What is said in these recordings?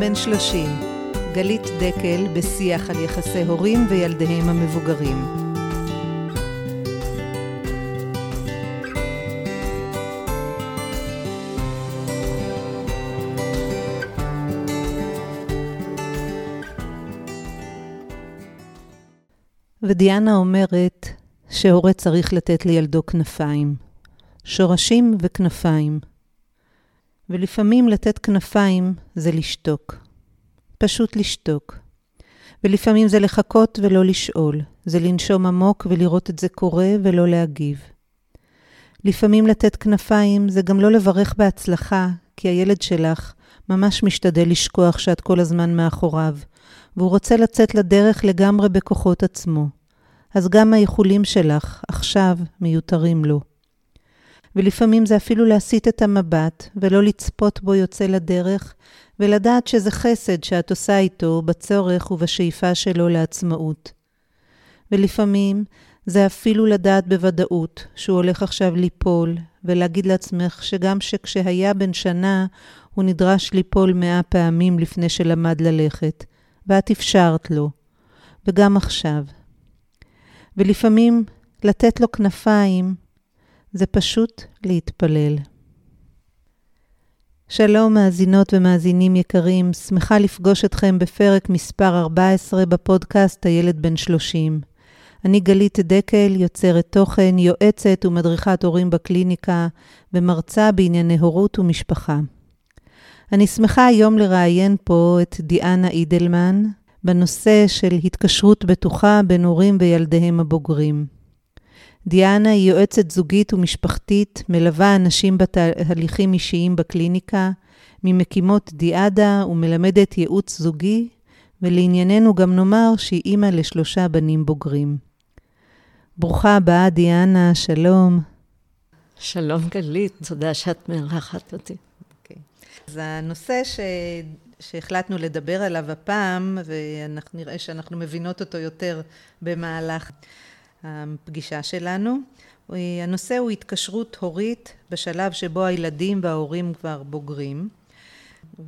בן 30, גלית דקל בשיח על יחסי הורים וילדיהם המבוגרים. ודיאנה אומרת שהורה צריך לתת לילדו כנפיים. שורשים וכנפיים. ולפעמים לתת כנפיים זה לשתוק. פשוט לשתוק. ולפעמים זה לחכות ולא לשאול. זה לנשום עמוק ולראות את זה קורה ולא להגיב. לפעמים לתת כנפיים זה גם לא לברך בהצלחה, כי הילד שלך ממש משתדל לשכוח שאת כל הזמן מאחוריו, והוא רוצה לצאת לדרך לגמרי בכוחות עצמו. אז גם האיחולים שלך עכשיו מיותרים לו. ולפעמים זה אפילו להסיט את המבט ולא לצפות בו יוצא לדרך, ולדעת שזה חסד שאת עושה איתו בצורך ובשאיפה שלו לעצמאות. ולפעמים זה אפילו לדעת בוודאות שהוא הולך עכשיו ליפול, ולהגיד לעצמך שגם שכשהיה בן שנה, הוא נדרש ליפול מאה פעמים לפני שלמד ללכת, ואת אפשרת לו. וגם עכשיו. ולפעמים לתת לו כנפיים זה פשוט להתפלל. שלום מאזינות ומאזינים יקרים, שמחה לפגוש אתכם בפרק מספר 14 בפודקאסט הילד בן 30. אני גלית דקל, יוצרת תוכן, יועצת ומדריכת הורים בקליניקה ומרצה בענייני הורות ומשפחה. אני שמחה היום לראיין פה את דיאנה אידלמן בנושא של התקשרות בטוחה בין הורים וילדיהם הבוגרים. דיאנה היא יועצת זוגית ומשפחתית, מלווה אנשים בתהליכים אישיים בקליניקה, ממקימות דיאדה ומלמדת ייעוץ זוגי, ולענייננו גם נאמר שהיא אימא לשלושה בנים בוגרים. ברוכה הבאה, דיאנה, שלום. שלום גלית, תודה שאת מארחת אותי. Okay. אוקיי. אז הנושא ש... שהחלטנו לדבר עליו הפעם, ואנחנו נראה שאנחנו מבינות אותו יותר במהלך הפגישה שלנו. הנושא הוא התקשרות הורית בשלב שבו הילדים וההורים כבר בוגרים.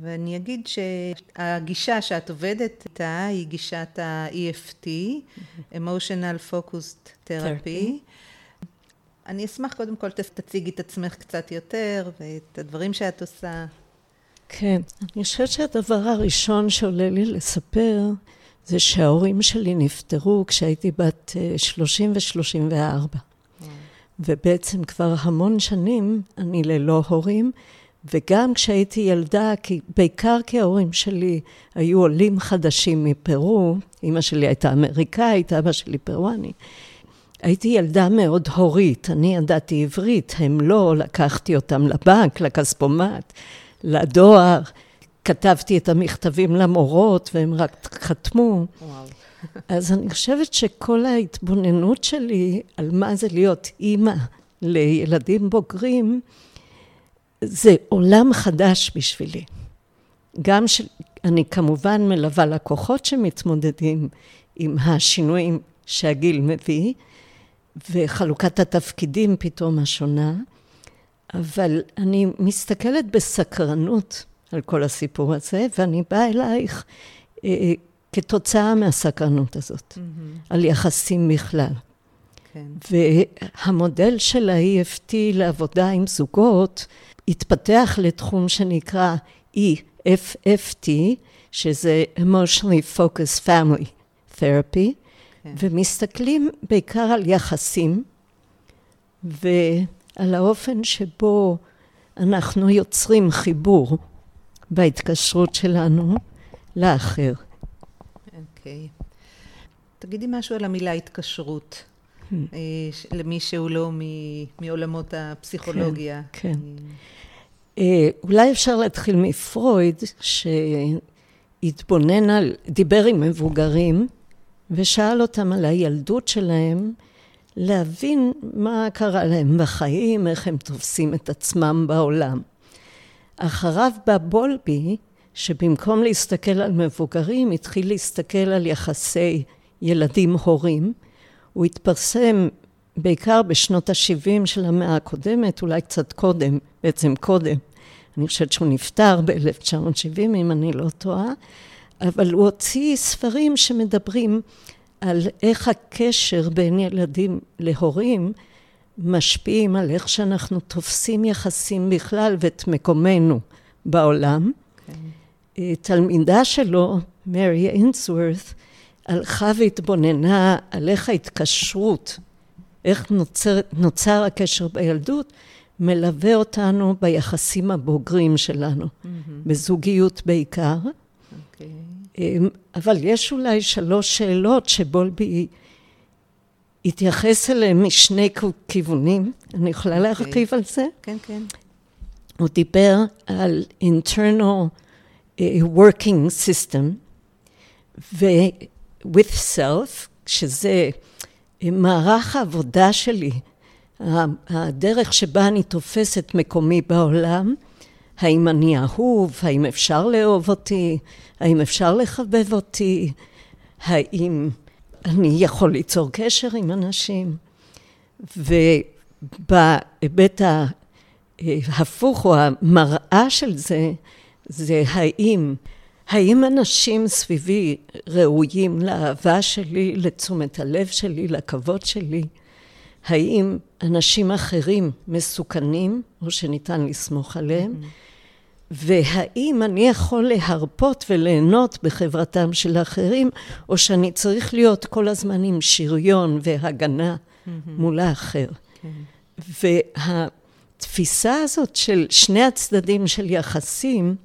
ואני אגיד שהגישה שאת עובדת איתה היא גישת ה-EFT, Emotional Focused Therapy. אני אשמח קודם כל תציגי את עצמך קצת יותר ואת הדברים שאת עושה. כן, אני חושבת שהדבר הראשון שעולה לי לספר זה שההורים שלי נפטרו כשהייתי בת 30 ו-34. ובעצם כבר המון שנים אני ללא הורים, וגם כשהייתי ילדה, כי, בעיקר כי ההורים שלי היו עולים חדשים מפרו, אימא שלי הייתה אמריקאית, אבא שלי פרואני. הייתי ילדה מאוד הורית, אני ידעתי עברית, הם לא, לקחתי אותם לבנק, לכספומט, לדואר. כתבתי את המכתבים למורות והם רק חתמו. וואו. אז אני חושבת שכל ההתבוננות שלי על מה זה להיות אימא לילדים בוגרים, זה עולם חדש בשבילי. גם שאני כמובן מלווה לקוחות שמתמודדים עם השינויים שהגיל מביא, וחלוקת התפקידים פתאום השונה, אבל אני מסתכלת בסקרנות על כל הסיפור הזה, ואני באה אלייך אה, כתוצאה מהסקרנות הזאת, mm-hmm. על יחסים בכלל. כן. והמודל של ה-EFT לעבודה עם זוגות התפתח לתחום שנקרא EFFT, שזה Emotionally Focused Family Therapy, כן. ומסתכלים בעיקר על יחסים ועל האופן שבו אנחנו יוצרים חיבור בהתקשרות שלנו לאחר. אוקיי. Okay. תגידי משהו על המילה התקשרות, hmm. אה, למי שהוא לא מעולמות הפסיכולוגיה. כן, כן. אה, אולי אפשר להתחיל מפרויד, שהתבונן על, דיבר עם מבוגרים, ושאל אותם על הילדות שלהם, להבין מה קרה להם בחיים, איך הם תופסים את עצמם בעולם. אחריו בא בולבי, שבמקום להסתכל על מבוגרים, התחיל להסתכל על יחסי ילדים-הורים. הוא התפרסם בעיקר בשנות ה-70 של המאה הקודמת, אולי קצת קודם, בעצם קודם, אני חושבת שהוא נפטר ב-1970, אם אני לא טועה, אבל הוא הוציא ספרים שמדברים על איך הקשר בין ילדים להורים משפיעים על איך שאנחנו תופסים יחסים בכלל ואת מקומנו בעולם. Okay. כן. תלמידה שלו, מרי אינסוורת, הלכה והתבוננה על איך ההתקשרות, איך נוצר, נוצר הקשר בילדות, מלווה אותנו ביחסים הבוגרים שלנו, mm-hmm. בזוגיות בעיקר. Okay. אוקיי. אבל יש אולי שלוש שאלות שבולבי התייחס אליהן משני כיוונים. אני יכולה okay. אוקיי. להרחיב על זה? כן, כן. הוא דיבר על internal uh, working system, ו-with self, שזה מערך העבודה שלי, הדרך שבה אני תופסת מקומי בעולם, האם אני אהוב, האם אפשר לאהוב אותי, האם אפשר לחבב אותי, האם אני יכול ליצור קשר עם אנשים. ובהיבט ההפוך או המראה של זה, זה האם, האם אנשים סביבי ראויים לאהבה שלי, לתשומת הלב שלי, לכבוד שלי? האם אנשים אחרים מסוכנים או שניתן לסמוך עליהם? Mm-hmm. והאם אני יכול להרפות וליהנות בחברתם של אחרים, או שאני צריך להיות כל הזמן עם שריון והגנה mm-hmm. מול האחר. כן. והתפיסה הזאת של שני הצדדים של יחסים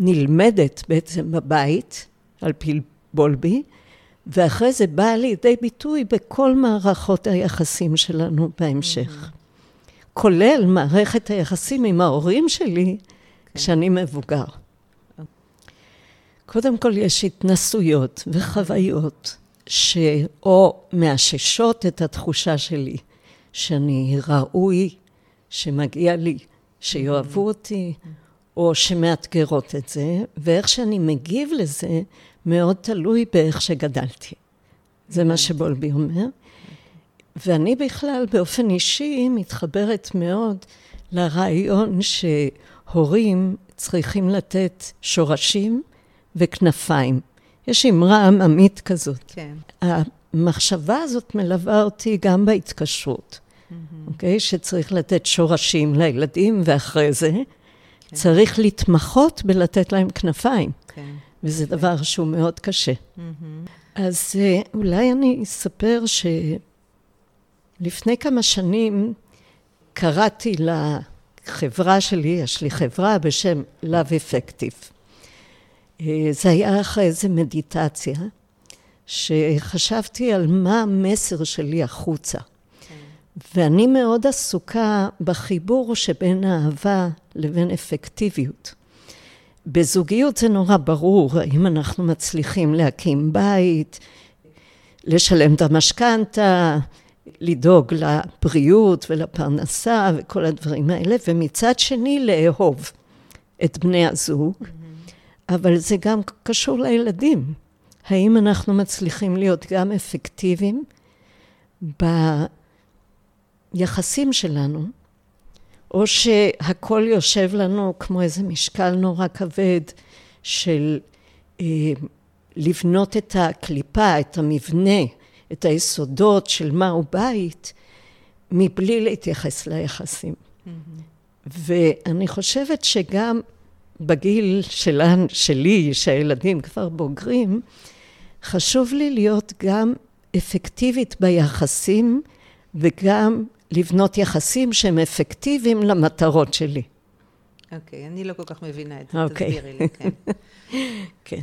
נלמדת בעצם בבית, על פי בולבי, ואחרי זה באה לידי ביטוי בכל מערכות היחסים שלנו בהמשך. Mm-hmm. כולל מערכת היחסים עם ההורים שלי. כשאני מבוגר. קודם כל יש התנסויות וחוויות שאו מאששות את התחושה שלי שאני ראוי, שמגיע לי, שיאהבו mm-hmm. אותי, או שמאתגרות את זה, ואיך שאני מגיב לזה מאוד תלוי באיך שגדלתי. זה מה שבולבי אומר. ואני בכלל באופן אישי מתחברת מאוד לרעיון שהורים צריכים לתת שורשים וכנפיים. יש אמרה עממית כזאת. כן. המחשבה הזאת מלווה אותי גם בהתקשרות, אוקיי? Mm-hmm. Okay? שצריך לתת שורשים לילדים, ואחרי זה כן. צריך להתמחות בלתת להם כנפיים. כן. וזה כן. דבר שהוא מאוד קשה. Mm-hmm. אז אה, אולי אני אספר שלפני כמה שנים קראתי לחברה שלי, יש לי חברה בשם Love Effective. אה, זה היה אחרי איזו מדיטציה, שחשבתי על מה המסר שלי החוצה. ואני מאוד עסוקה בחיבור שבין אהבה לבין אפקטיביות. בזוגיות זה נורא ברור, האם אנחנו מצליחים להקים בית, לשלם את המשכנתה, לדאוג לבריאות ולפרנסה וכל הדברים האלה, ומצד שני לאהוב את בני הזוג, mm-hmm. אבל זה גם קשור לילדים. האם אנחנו מצליחים להיות גם אפקטיביים ביחסים שלנו, או שהכל יושב לנו כמו איזה משקל נורא כבד של אה, לבנות את הקליפה, את המבנה, את היסודות של מהו בית, מבלי להתייחס ליחסים. Mm-hmm. ואני חושבת שגם בגיל שלן, שלי, שהילדים כבר בוגרים, חשוב לי להיות גם אפקטיבית ביחסים וגם לבנות יחסים שהם אפקטיביים למטרות שלי. אוקיי, okay, אני לא כל כך מבינה את זה, okay. אוקיי. תסבירי לי, כן. כן.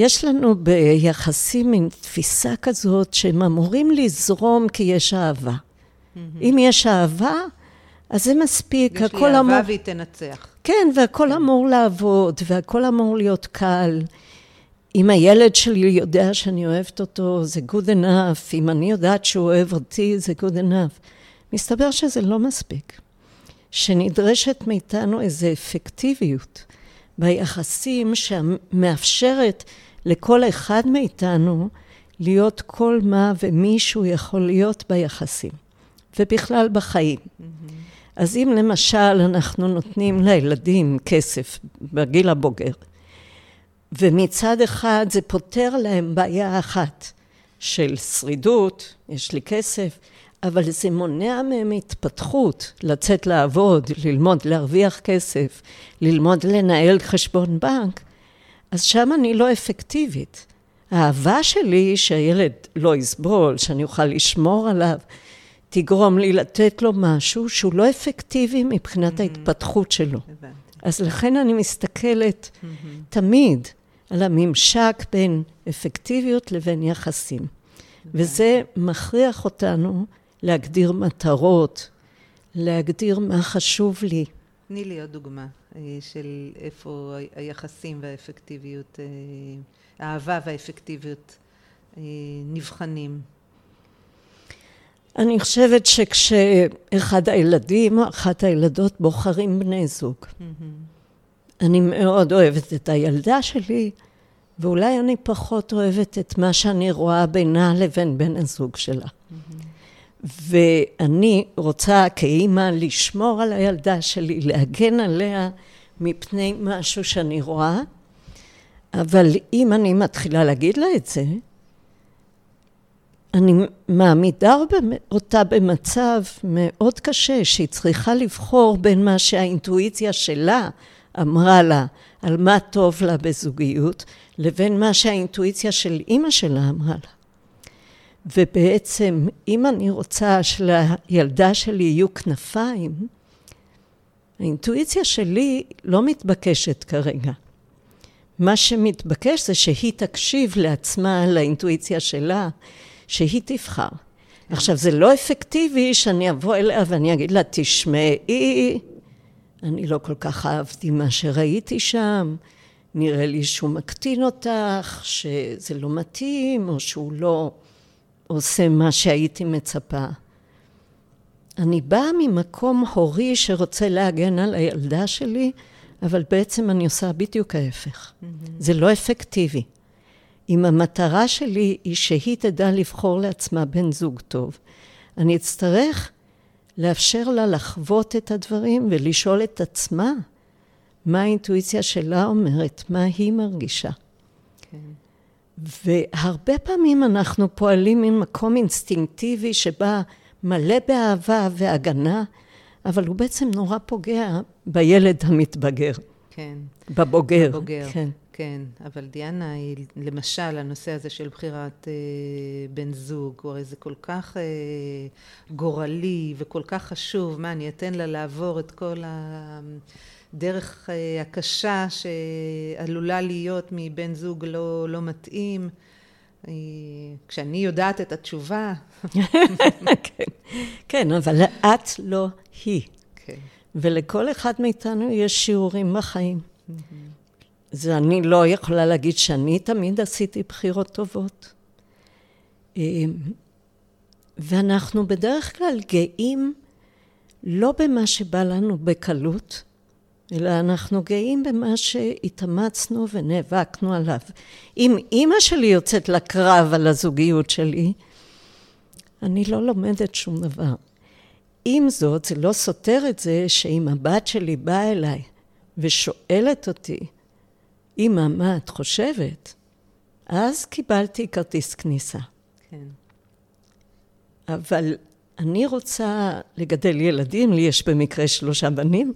יש לנו ביחסים מין תפיסה כזאת שהם אמורים לזרום כי יש אהבה. Mm-hmm. אם יש אהבה, אז זה מספיק, הכל אמור... יש לי אהבה אמור... והיא תנצח. כן, והכל כן. אמור לעבוד, והכל אמור להיות קל. אם הילד שלי יודע שאני אוהבת אותו, זה good enough. אם אני יודעת שהוא אוהב אותי, זה good enough. מסתבר שזה לא מספיק. שנדרשת מאיתנו איזו אפקטיביות ביחסים שמאפשרת לכל אחד מאיתנו להיות כל מה ומישהו יכול להיות ביחסים, ובכלל בחיים. Mm-hmm. אז אם למשל אנחנו נותנים לילדים כסף בגיל הבוגר, ומצד אחד זה פותר להם בעיה אחת של שרידות, יש לי כסף, אבל זה מונע מהם התפתחות, לצאת לעבוד, ללמוד להרוויח כסף, ללמוד לנהל חשבון בנק, אז שם אני לא אפקטיבית. האהבה שלי היא שהילד לא יסבול, שאני אוכל לשמור עליו, תגרום לי לתת לו משהו שהוא לא אפקטיבי מבחינת mm-hmm. ההתפתחות שלו. הבנתי. אז לכן אני מסתכלת mm-hmm. תמיד על הממשק בין אפקטיביות לבין יחסים. הבנתי. וזה מכריח אותנו להגדיר מטרות, להגדיר מה חשוב לי. תני לי עוד דוגמה אה, של איפה היחסים והאפקטיביות, אה, האהבה והאפקטיביות אה, נבחנים. אני חושבת שכשאחד הילדים אחת הילדות בוחרים בני זוג, mm-hmm. אני מאוד אוהבת את הילדה שלי, ואולי אני פחות אוהבת את מה שאני רואה בינה לבין בן הזוג שלה. Mm-hmm. ואני רוצה כאימא לשמור על הילדה שלי, להגן עליה מפני משהו שאני רואה, אבל אם אני מתחילה להגיד לה את זה, אני מעמידה אותה במצב מאוד קשה, שהיא צריכה לבחור בין מה שהאינטואיציה שלה אמרה לה על מה טוב לה בזוגיות, לבין מה שהאינטואיציה של אימא שלה אמרה לה. ובעצם, אם אני רוצה שלילדה שלי יהיו כנפיים, האינטואיציה שלי לא מתבקשת כרגע. מה שמתבקש זה שהיא תקשיב לעצמה, לאינטואיציה שלה, שהיא תבחר. עכשיו, זה לא אפקטיבי שאני אבוא אליה ואני אגיד לה, תשמעי, אני לא כל כך אהבתי מה שראיתי שם, נראה לי שהוא מקטין אותך, שזה לא מתאים, או שהוא לא עושה מה שהייתי מצפה. אני באה ממקום הורי שרוצה להגן על הילדה שלי, אבל בעצם אני עושה בדיוק ההפך. Mm-hmm. זה לא אפקטיבי. אם המטרה שלי היא שהיא תדע לבחור לעצמה בן זוג טוב, אני אצטרך לאפשר לה לחוות את הדברים ולשאול את עצמה מה האינטואיציה שלה אומרת, מה היא מרגישה. כן. והרבה פעמים אנחנו פועלים ממקום אינסטינקטיבי שבא מלא באהבה והגנה, אבל הוא בעצם נורא פוגע בילד המתבגר. כן. בבוגר. בבוגר. כן. כן, אבל דיאנה, היא, למשל, הנושא הזה של בחירת אה, בן זוג, הרי זה כל כך אה, גורלי וכל כך חשוב, מה, אני אתן לה לעבור את כל הדרך אה, הקשה שעלולה להיות מבן זוג לא, לא מתאים. אה, כשאני יודעת את התשובה. כן, כן, אבל את לא היא. כן. ולכל אחד מאיתנו יש שיעורים בחיים. זה אני לא יכולה להגיד שאני תמיד עשיתי בחירות טובות. אמ, ואנחנו בדרך כלל גאים לא במה שבא לנו בקלות, אלא אנחנו גאים במה שהתאמצנו ונאבקנו עליו. אם אימא שלי יוצאת לקרב על הזוגיות שלי, אני לא לומדת שום דבר. עם זאת, זה לא סותר את זה שאם הבת שלי באה אליי ושואלת אותי, אמא, מה את חושבת? אז קיבלתי כרטיס כניסה. כן. אבל אני רוצה לגדל ילדים, לי יש במקרה שלושה בנים,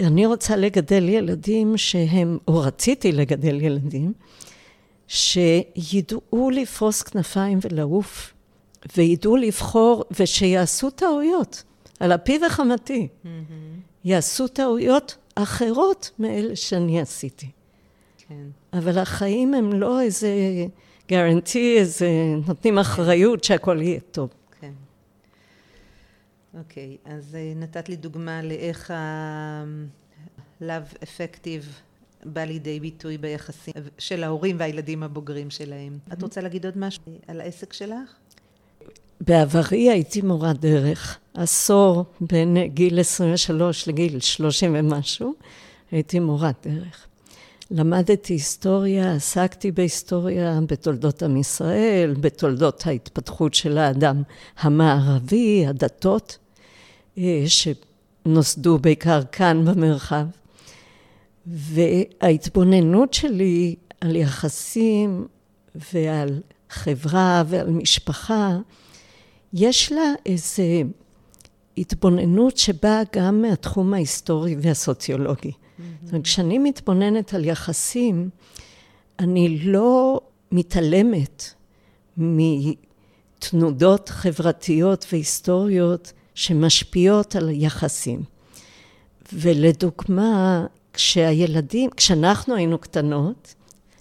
אני רוצה לגדל ילדים שהם, או רציתי לגדל ילדים, שידעו לפרוס כנפיים ולעוף, וידעו לבחור, ושיעשו טעויות, על אפי וחמתי. Mm-hmm. יעשו טעויות אחרות מאלה שאני עשיתי. כן. אבל החיים הם לא איזה גרנטי, איזה נותנים אחריות שהכל יהיה טוב. אוקיי, אז אה, נתת לי דוגמה לאיך ה-love effective בא לידי ביטוי ביחסים של ההורים והילדים הבוגרים שלהם. Mm-hmm. את רוצה להגיד עוד משהו על העסק שלך? בעברי הייתי מורת דרך, עשור בין גיל 23 לגיל 30 ומשהו, הייתי מורת דרך. למדתי היסטוריה, עסקתי בהיסטוריה, בתולדות עם ישראל, בתולדות ההתפתחות של האדם המערבי, הדתות, אה, נוסדו בעיקר כאן במרחב. וההתבוננות שלי על יחסים ועל חברה ועל משפחה, יש לה איזו התבוננות שבאה גם מהתחום ההיסטורי והסוציולוגי. זאת אומרת, כשאני מתבוננת על יחסים, אני לא מתעלמת מתנודות חברתיות והיסטוריות שמשפיעות על היחסים. ולדוגמה, כשהילדים, כשאנחנו היינו קטנות,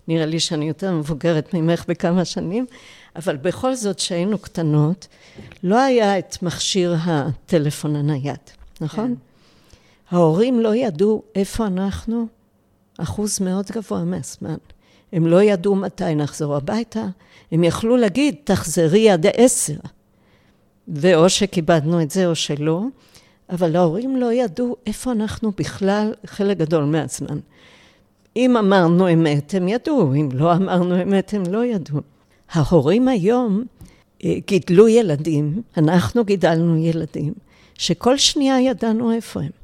נראה לי שאני יותר מבוגרת ממך בכמה שנים, אבל בכל זאת, כשהיינו קטנות, לא היה את מכשיר הטלפון הנייד, נכון? כן. ההורים לא ידעו איפה אנחנו, אחוז מאוד גבוה מהזמן. הם לא ידעו מתי נחזור הביתה, הם יכלו להגיד, תחזרי עד עשר. ואו שכיבדנו את זה או שלא, אבל ההורים לא ידעו איפה אנחנו בכלל חלק גדול מהזמן. אם אמרנו אמת, הם ידעו, אם לא אמרנו אמת, הם לא ידעו. ההורים היום אה, גידלו ילדים, אנחנו גידלנו ילדים, שכל שנייה ידענו איפה הם.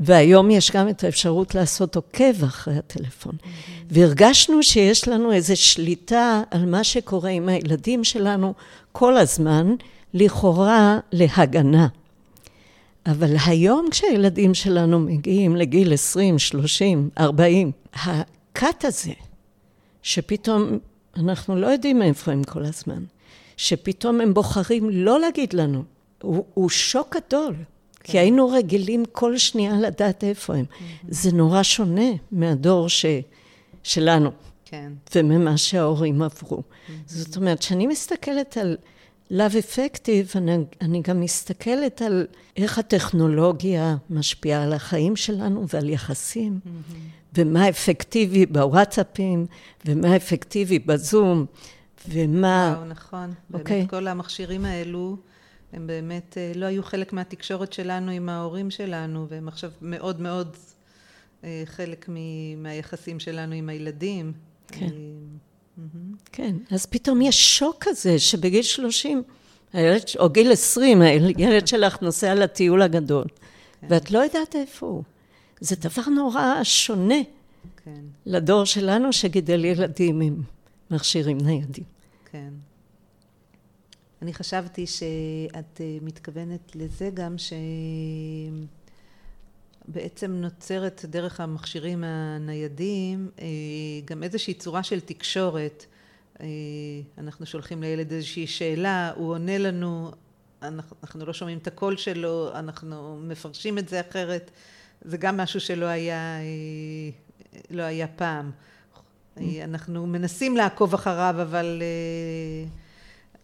והיום יש גם את האפשרות לעשות עוקב אחרי הטלפון. Mm-hmm. והרגשנו שיש לנו איזו שליטה על מה שקורה עם הילדים שלנו כל הזמן, לכאורה להגנה. אבל היום כשהילדים שלנו מגיעים לגיל 20, 30, 40, הכת הזה, שפתאום אנחנו לא יודעים איפה הם כל הזמן, שפתאום הם בוחרים לא להגיד לנו, הוא, הוא שוק גדול. כן. כי היינו רגילים כל שנייה לדעת איפה הם. Mm-hmm. זה נורא שונה מהדור ש, שלנו, כן. וממה שההורים עברו. Mm-hmm. זאת אומרת, כשאני מסתכלת על Love Effective, אני, אני גם מסתכלת על איך הטכנולוגיה משפיעה על החיים שלנו ועל יחסים, mm-hmm. ומה אפקטיבי בוואטסאפים, ומה אפקטיבי בזום, ומה... וואו, נכון. Okay. באמת אוקיי? כל המכשירים האלו, הם באמת אה, לא היו חלק מהתקשורת שלנו עם ההורים שלנו, והם עכשיו מאוד מאוד אה, חלק מהיחסים שלנו עם הילדים. כן. אה, כן, אז פתאום יש שוק כזה שבגיל 30, הילד, או גיל 20, הילד שלך נוסע לטיול הגדול, כן. ואת לא יודעת איפה הוא. זה דבר נורא שונה כן. לדור שלנו שגידל ילדים עם מכשירים ניידים. כן. אני חשבתי שאת אה, מתכוונת לזה גם שבעצם נוצרת דרך המכשירים הניידים אה, גם איזושהי צורה של תקשורת. אה, אנחנו שולחים לילד איזושהי שאלה, הוא עונה לנו, אנחנו לא שומעים את הקול שלו, אנחנו מפרשים את זה אחרת. זה גם משהו שלא היה, לא היה פעם. אנחנו מנסים לעקוב אחריו, אבל,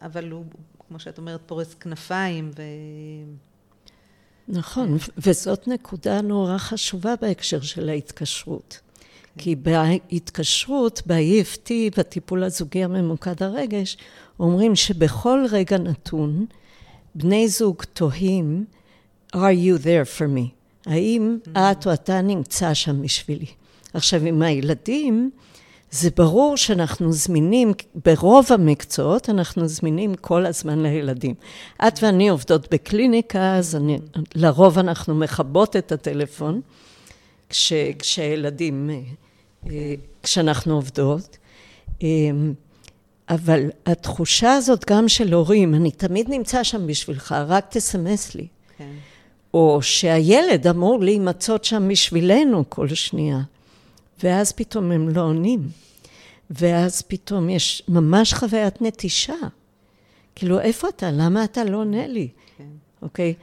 אבל הוא, כמו שאת אומרת, פורס כנפיים ו... נכון, וזאת נקודה נורא חשובה בהקשר של ההתקשרות. כי בהתקשרות, ב-EFT, בטיפול הזוגי הממוקד הרגש, אומרים שבכל רגע נתון, בני זוג תוהים, are you there for me? האם mm-hmm. את או אתה נמצא שם בשבילי? עכשיו, עם הילדים, זה ברור שאנחנו זמינים, ברוב המקצועות, אנחנו זמינים כל הזמן לילדים. את ואני עובדות בקליניקה, אז אני, לרוב אנחנו מכבות את הטלפון, כש, כשהילדים, אה, כשאנחנו עובדות. אמ, אבל התחושה הזאת גם של הורים, אני תמיד נמצא שם בשבילך, רק תסמס לי. כן. או שהילד אמור להימצאות שם בשבילנו כל שנייה. ואז פתאום הם לא עונים. ואז פתאום יש ממש חוויית נטישה. כאילו, איפה אתה? למה אתה לא עונה לי? כן. אוקיי?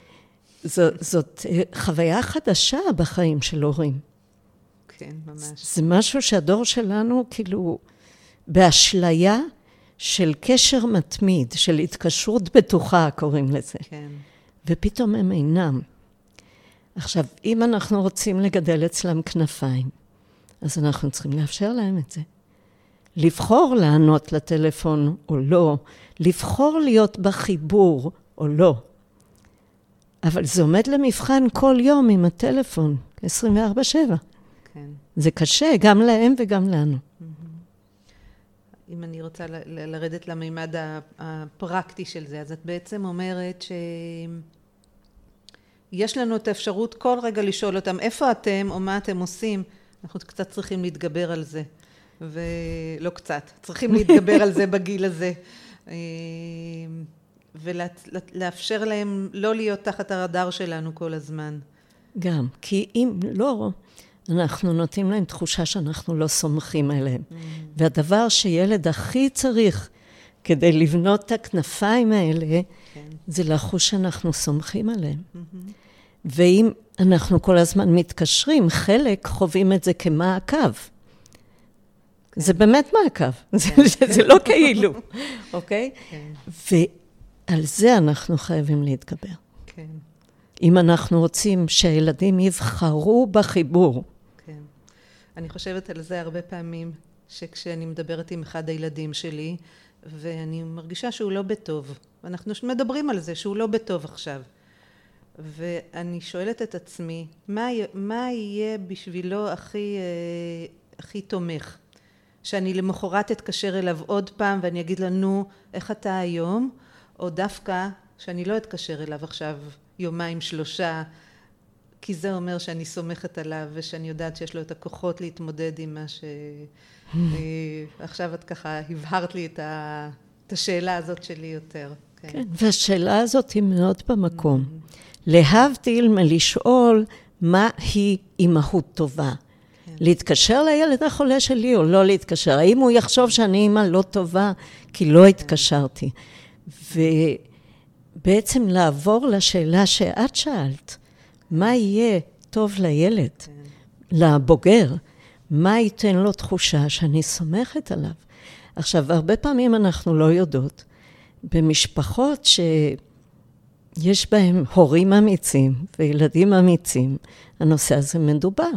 זו, זאת אה, חוויה חדשה בחיים של הורים. כן, ממש. זה משהו שהדור שלנו, כאילו, באשליה של קשר מתמיד, של התקשרות בטוחה, קוראים לזה. כן. ופתאום הם אינם. עכשיו, אם אנחנו רוצים לגדל אצלם כנפיים, אז אנחנו צריכים לאפשר להם את זה. לבחור לענות לטלפון או לא, לבחור להיות בחיבור או לא. אבל זה עומד למבחן כל יום עם הטלפון, 24-7. כן. זה קשה, גם להם וגם לנו. אם אני רוצה לרדת למימד הפרקטי של זה, אז את בעצם אומרת ש... יש לנו את האפשרות כל רגע לשאול אותם איפה אתם או מה אתם עושים, אנחנו קצת צריכים להתגבר על זה. ולא קצת, צריכים להתגבר על זה בגיל הזה. אה, ולאפשר להם לא להיות תחת הרדאר שלנו כל הזמן. גם, כי אם לא, אנחנו נותנים להם תחושה שאנחנו לא סומכים עליהם. Mm. והדבר שילד הכי צריך כדי לבנות את הכנפיים האלה, כן. זה לחוש שאנחנו סומכים עליהם. Mm-hmm. ואם אנחנו כל הזמן מתקשרים, חלק חווים את זה כמעקב. כן. זה באמת מעקב, כן. זה, זה לא כאילו, אוקיי? כן. ועל זה אנחנו חייבים להתגבר. כן. אם אנחנו רוצים שהילדים יבחרו בחיבור. כן. אני חושבת על זה הרבה פעמים, שכשאני מדברת עם אחד הילדים שלי, ואני מרגישה שהוא לא בטוב, ואנחנו מדברים על זה, שהוא לא בטוב עכשיו. ואני שואלת את עצמי, מה, מה יהיה בשבילו הכי, אה, הכי תומך? שאני למחרת אתקשר אליו עוד פעם ואני אגיד לו, נו, איך אתה היום? או דווקא שאני לא אתקשר אליו עכשיו יומיים שלושה, כי זה אומר שאני סומכת עליו ושאני יודעת שיש לו את הכוחות להתמודד עם מה ש... אה, עכשיו את ככה הבהרת לי את, ה... את השאלה הזאת שלי יותר. כן. כן, והשאלה הזאת היא מאוד במקום. Mm-hmm. להבדיל מלשאול מה היא אימהות טובה. כן. להתקשר לילד החולה שלי או לא להתקשר? האם הוא יחשוב שאני אימא לא טובה כי לא כן. התקשרתי? ובעצם לעבור לשאלה שאת שאלת, מה יהיה טוב לילד, כן. לבוגר, מה ייתן לו תחושה שאני סומכת עליו? עכשיו, הרבה פעמים אנחנו לא יודעות. במשפחות ש... יש בהם הורים אמיצים וילדים אמיצים, הנושא הזה מדובר.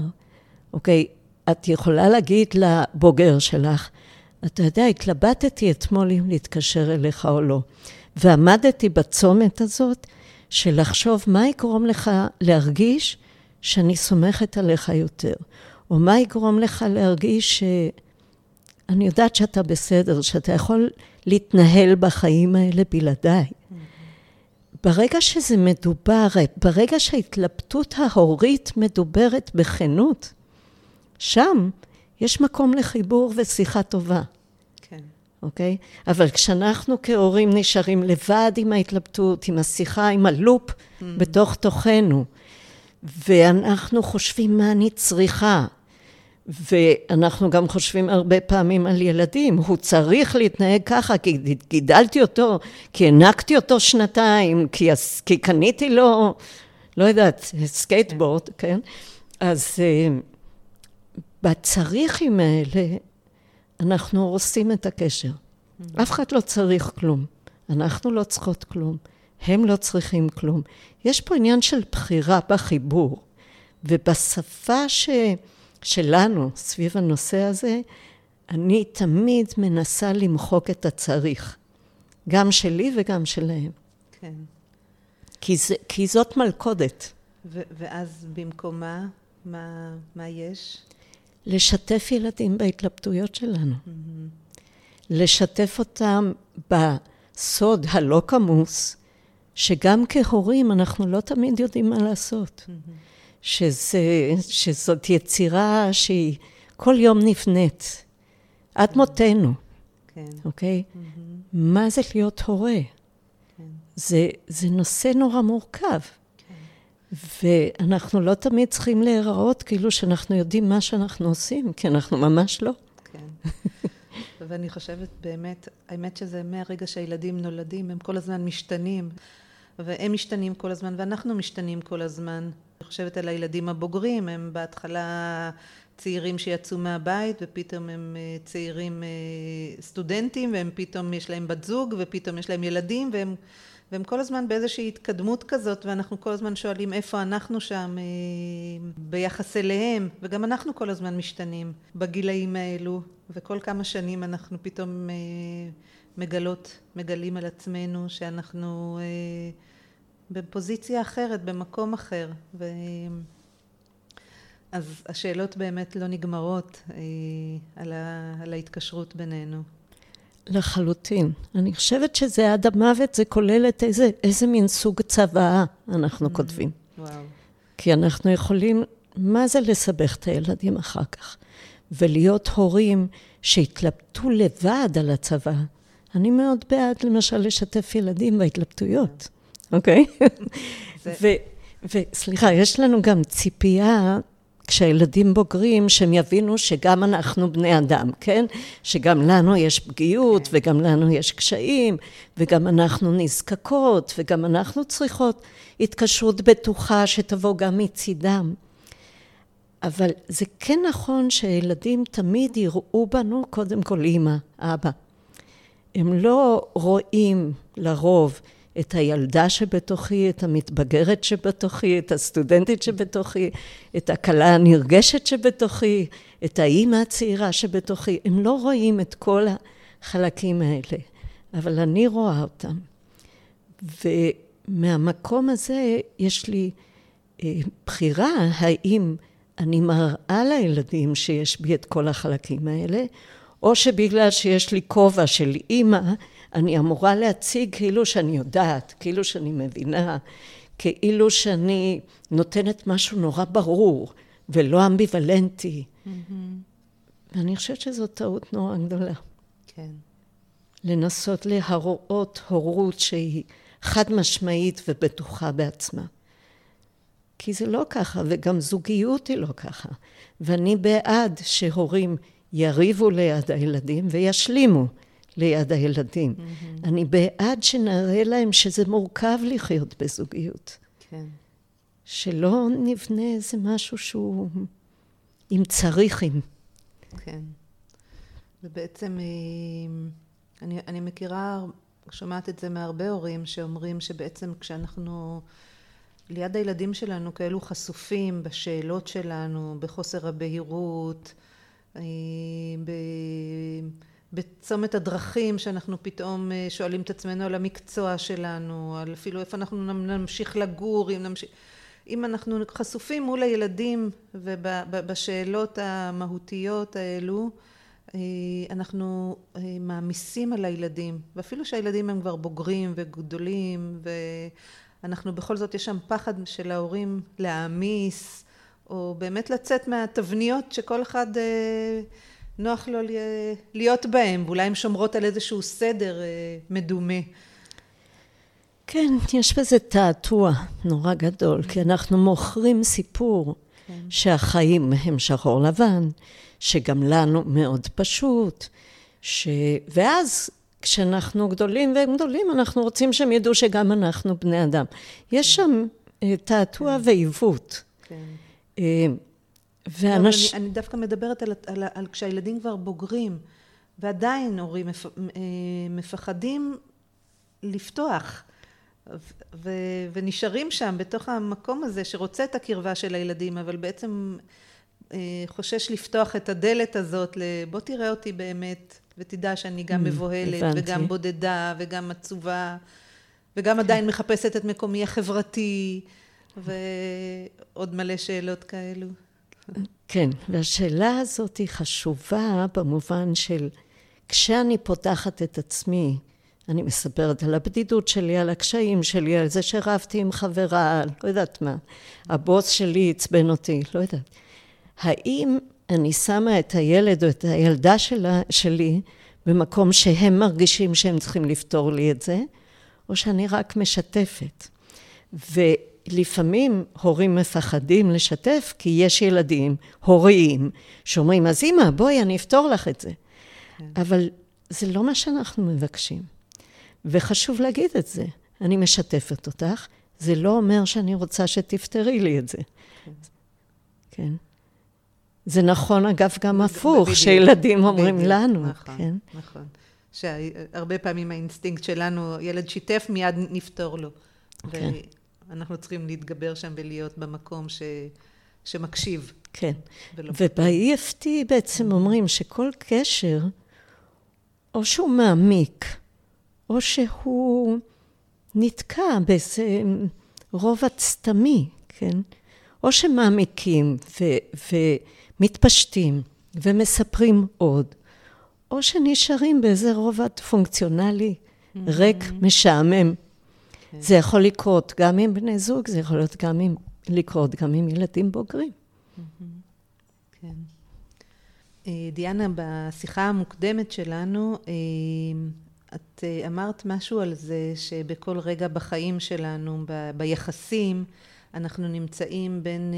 אוקיי, את יכולה להגיד לבוגר שלך, אתה יודע, התלבטתי אתמול אם להתקשר אליך או לא, ועמדתי בצומת הזאת של לחשוב מה יגרום לך להרגיש שאני סומכת עליך יותר, או מה יגרום לך להרגיש שאני יודעת שאתה בסדר, שאתה יכול להתנהל בחיים האלה בלעדיי. ברגע שזה מדובר, ברגע שההתלבטות ההורית מדוברת בכנות, שם יש מקום לחיבור ושיחה טובה. כן. אוקיי? אבל כשאנחנו כהורים נשארים לבד עם ההתלבטות, עם השיחה, עם הלופ mm-hmm. בתוך תוכנו, ואנחנו חושבים מה אני צריכה, ואנחנו גם חושבים הרבה פעמים על ילדים, הוא צריך להתנהג ככה, כי גידלתי אותו, כי הענקתי אותו שנתיים, כי, כי קניתי לו, לא יודעת, סקייטבורד, כן? כן? אז אה, בצריכים האלה, אנחנו הורסים את הקשר. אהמ. אף אחד לא צריך כלום. אנחנו לא צריכות כלום. הם לא צריכים כלום. יש פה עניין של בחירה בחיבור, ובשפה ש... שלנו סביב הנושא הזה, אני תמיד מנסה למחוק את הצריך, גם שלי וגם שלהם. כן. כי, זה, כי זאת מלכודת. ו- ואז במקומה, מה, מה יש? לשתף ילדים בהתלבטויות שלנו. Mm-hmm. לשתף אותם בסוד הלא כמוס, שגם כהורים אנחנו לא תמיד יודעים מה לעשות. Mm-hmm. שזה, שזאת יצירה שהיא כל יום נבנית, עד. מותנו, כן. אוקיי? Mm-hmm. מה זה להיות הורה? כן. זה, זה נושא נורא מורכב. כן. ואנחנו לא תמיד צריכים להיראות כאילו שאנחנו יודעים מה שאנחנו עושים, כי אנחנו ממש לא. כן. ואני חושבת באמת, האמת שזה מהרגע שהילדים נולדים, הם כל הזמן משתנים, והם משתנים כל הזמן, ואנחנו משתנים כל הזמן. חושבת על הילדים הבוגרים, הם בהתחלה צעירים שיצאו מהבית ופתאום הם אה, צעירים אה, סטודנטים והם פתאום יש להם בת זוג ופתאום יש להם ילדים והם, והם כל הזמן באיזושהי התקדמות כזאת ואנחנו כל הזמן שואלים איפה אנחנו שם אה, ביחס אליהם וגם אנחנו כל הזמן משתנים בגילאים האלו וכל כמה שנים אנחנו פתאום מגלות, מגלים על עצמנו שאנחנו בפוזיציה אחרת, במקום אחר. ו... אז השאלות באמת לא נגמרות אה, על, ה... על ההתקשרות בינינו. לחלוטין. אני חושבת שזה עד המוות, זה כולל את איזה, איזה מין סוג צוואה אנחנו mm-hmm. כותבים. וואו. כי אנחנו יכולים, מה זה לסבך את הילדים אחר כך? ולהיות הורים שהתלבטו לבד על הצבא. אני מאוד בעד, למשל, לשתף ילדים בהתלבטויות, אוקיי? וסליחה, יש לנו גם ציפייה כשהילדים בוגרים, שהם יבינו שגם אנחנו בני אדם, כן? שגם לנו יש פגיעות, וגם לנו יש קשיים, וגם אנחנו נזקקות, וגם אנחנו צריכות התקשרות בטוחה שתבוא גם מצידם. אבל זה כן נכון שילדים תמיד יראו בנו קודם כל אימא, אבא. הם לא רואים לרוב את הילדה שבתוכי, את המתבגרת שבתוכי, את הסטודנטית שבתוכי, את הכלה הנרגשת שבתוכי, את האימא הצעירה שבתוכי. הם לא רואים את כל החלקים האלה, אבל אני רואה אותם. ומהמקום הזה יש לי אה, בחירה האם אני מראה לילדים שיש בי את כל החלקים האלה, או שבגלל שיש לי כובע של אימא, אני אמורה להציג כאילו שאני יודעת, כאילו שאני מבינה, כאילו שאני נותנת משהו נורא ברור ולא אמביוולנטי. Mm-hmm. ואני חושבת שזו טעות נורא גדולה. כן. לנסות להראות הורות שהיא חד משמעית ובטוחה בעצמה. כי זה לא ככה, וגם זוגיות היא לא ככה. ואני בעד שהורים יריבו ליד הילדים וישלימו. ליד הילדים. Mm-hmm. אני בעד שנראה להם שזה מורכב לחיות בזוגיות. כן. שלא נבנה איזה משהו שהוא עם צריכים. כן. ובעצם אה, אני, אני מכירה, שומעת את זה מהרבה הורים שאומרים שבעצם כשאנחנו ליד הילדים שלנו כאלו חשופים בשאלות שלנו, בחוסר הבהירות, אה, ב... בצומת הדרכים שאנחנו פתאום אה, שואלים את עצמנו על המקצוע שלנו, על אפילו איפה אנחנו נמשיך לגור, אם נמשיך... אם אנחנו חשופים מול הילדים ובשאלות המהותיות האלו, אה, אנחנו אה, מעמיסים על הילדים, ואפילו שהילדים הם כבר בוגרים וגדולים, ואנחנו בכל זאת, יש שם פחד של ההורים להעמיס, או באמת לצאת מהתבניות שכל אחד נוח לו להיות בהם, ואולי הן שומרות על איזשהו סדר אה, מדומה. כן, יש בזה תעתוע נורא גדול, כי אנחנו מוכרים סיפור כן. שהחיים הם שחור לבן, שגם לנו מאוד פשוט, ש... ואז כשאנחנו גדולים והם גדולים, אנחנו רוצים שהם ידעו שגם אנחנו בני אדם. יש שם אה, תעתוע כן. ועיוות. כן. ואנש... אני, אני דווקא מדברת על, על, על, על כשהילדים כבר בוגרים, ועדיין הורים מפ, אה, מפחדים לפתוח, ו, ונשארים שם בתוך המקום הזה שרוצה את הקרבה של הילדים, אבל בעצם אה, חושש לפתוח את הדלת הזאת לבוא תראה אותי באמת, ותדע שאני גם mm, מבוהלת, הבנתי. וגם בודדה, וגם עצובה, וגם עדיין מחפשת את מקומי החברתי, ועוד מלא שאלות כאלו. כן, והשאלה הזאת היא חשובה במובן של כשאני פותחת את עצמי, אני מספרת על הבדידות שלי, על הקשיים שלי, על זה שרבתי עם חברה, לא יודעת מה, הבוס שלי עצבן אותי, לא יודעת. האם אני שמה את הילד או את הילדה שלה, שלי במקום שהם מרגישים שהם צריכים לפתור לי את זה, או שאני רק משתפת? ו... לפעמים הורים מפחדים לשתף, כי יש ילדים, הוריים, שאומרים, אז אמא, בואי, אני אפתור לך את זה. כן. אבל זה לא מה שאנחנו מבקשים. וחשוב להגיד את זה. אני משתפת אותך, זה לא אומר שאני רוצה שתפתרי לי את זה. כן. כן. זה נכון, אגב, גם הפוך, בדיוק, שילדים אומרים בדיוק, לנו. נכון, כן? נכון. שהרבה פעמים האינסטינקט שלנו, ילד שיתף, מיד נפתור לו. כן. אנחנו צריכים להתגבר שם ולהיות במקום ש... שמקשיב. כן. וב-EFT בעצם אומרים שכל קשר, או שהוא מעמיק, או שהוא נתקע באיזה רובע סתמי, כן? או שמעמיקים ו- ומתפשטים ומספרים עוד, או שנשארים באיזה רובע פונקציונלי, ריק, משעמם. כן. זה יכול לקרות גם עם בני זוג, זה יכול להיות גם עם, לקרות גם עם ילדים בוגרים. כן. אה, דיאנה, בשיחה המוקדמת שלנו, אה, את אה, אמרת משהו על זה שבכל רגע בחיים שלנו, ב, ביחסים, אנחנו נמצאים בין,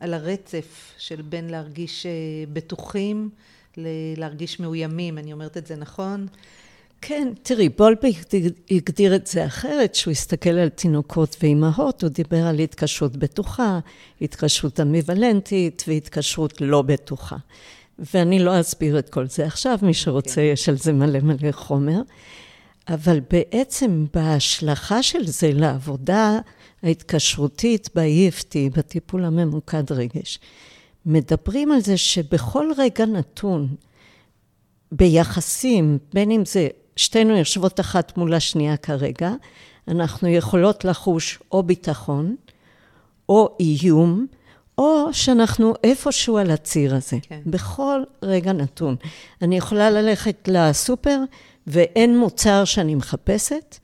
על הרצף של בין להרגיש בטוחים ללהרגיש מאוימים, אני אומרת את זה נכון? כן, תראי, בולבי הגדיר את זה אחרת, שהוא הסתכל על תינוקות ואימהות, הוא דיבר על התקשרות בטוחה, התקשרות אמביוולנטית והתקשרות לא בטוחה. ואני לא אסביר את כל זה עכשיו, מי שרוצה. כן. יש על זה מלא מלא חומר. אבל בעצם בהשלכה של זה לעבודה ההתקשרותית ב-EFT, בטיפול הממוקד רגש, מדברים על זה שבכל רגע נתון, ביחסים, בין אם זה שתינו יושבות אחת מול השנייה כרגע, אנחנו יכולות לחוש או ביטחון, או איום, או שאנחנו איפשהו על הציר הזה, כן. בכל רגע נתון. אני יכולה ללכת לסופר ואין מוצר שאני מחפשת,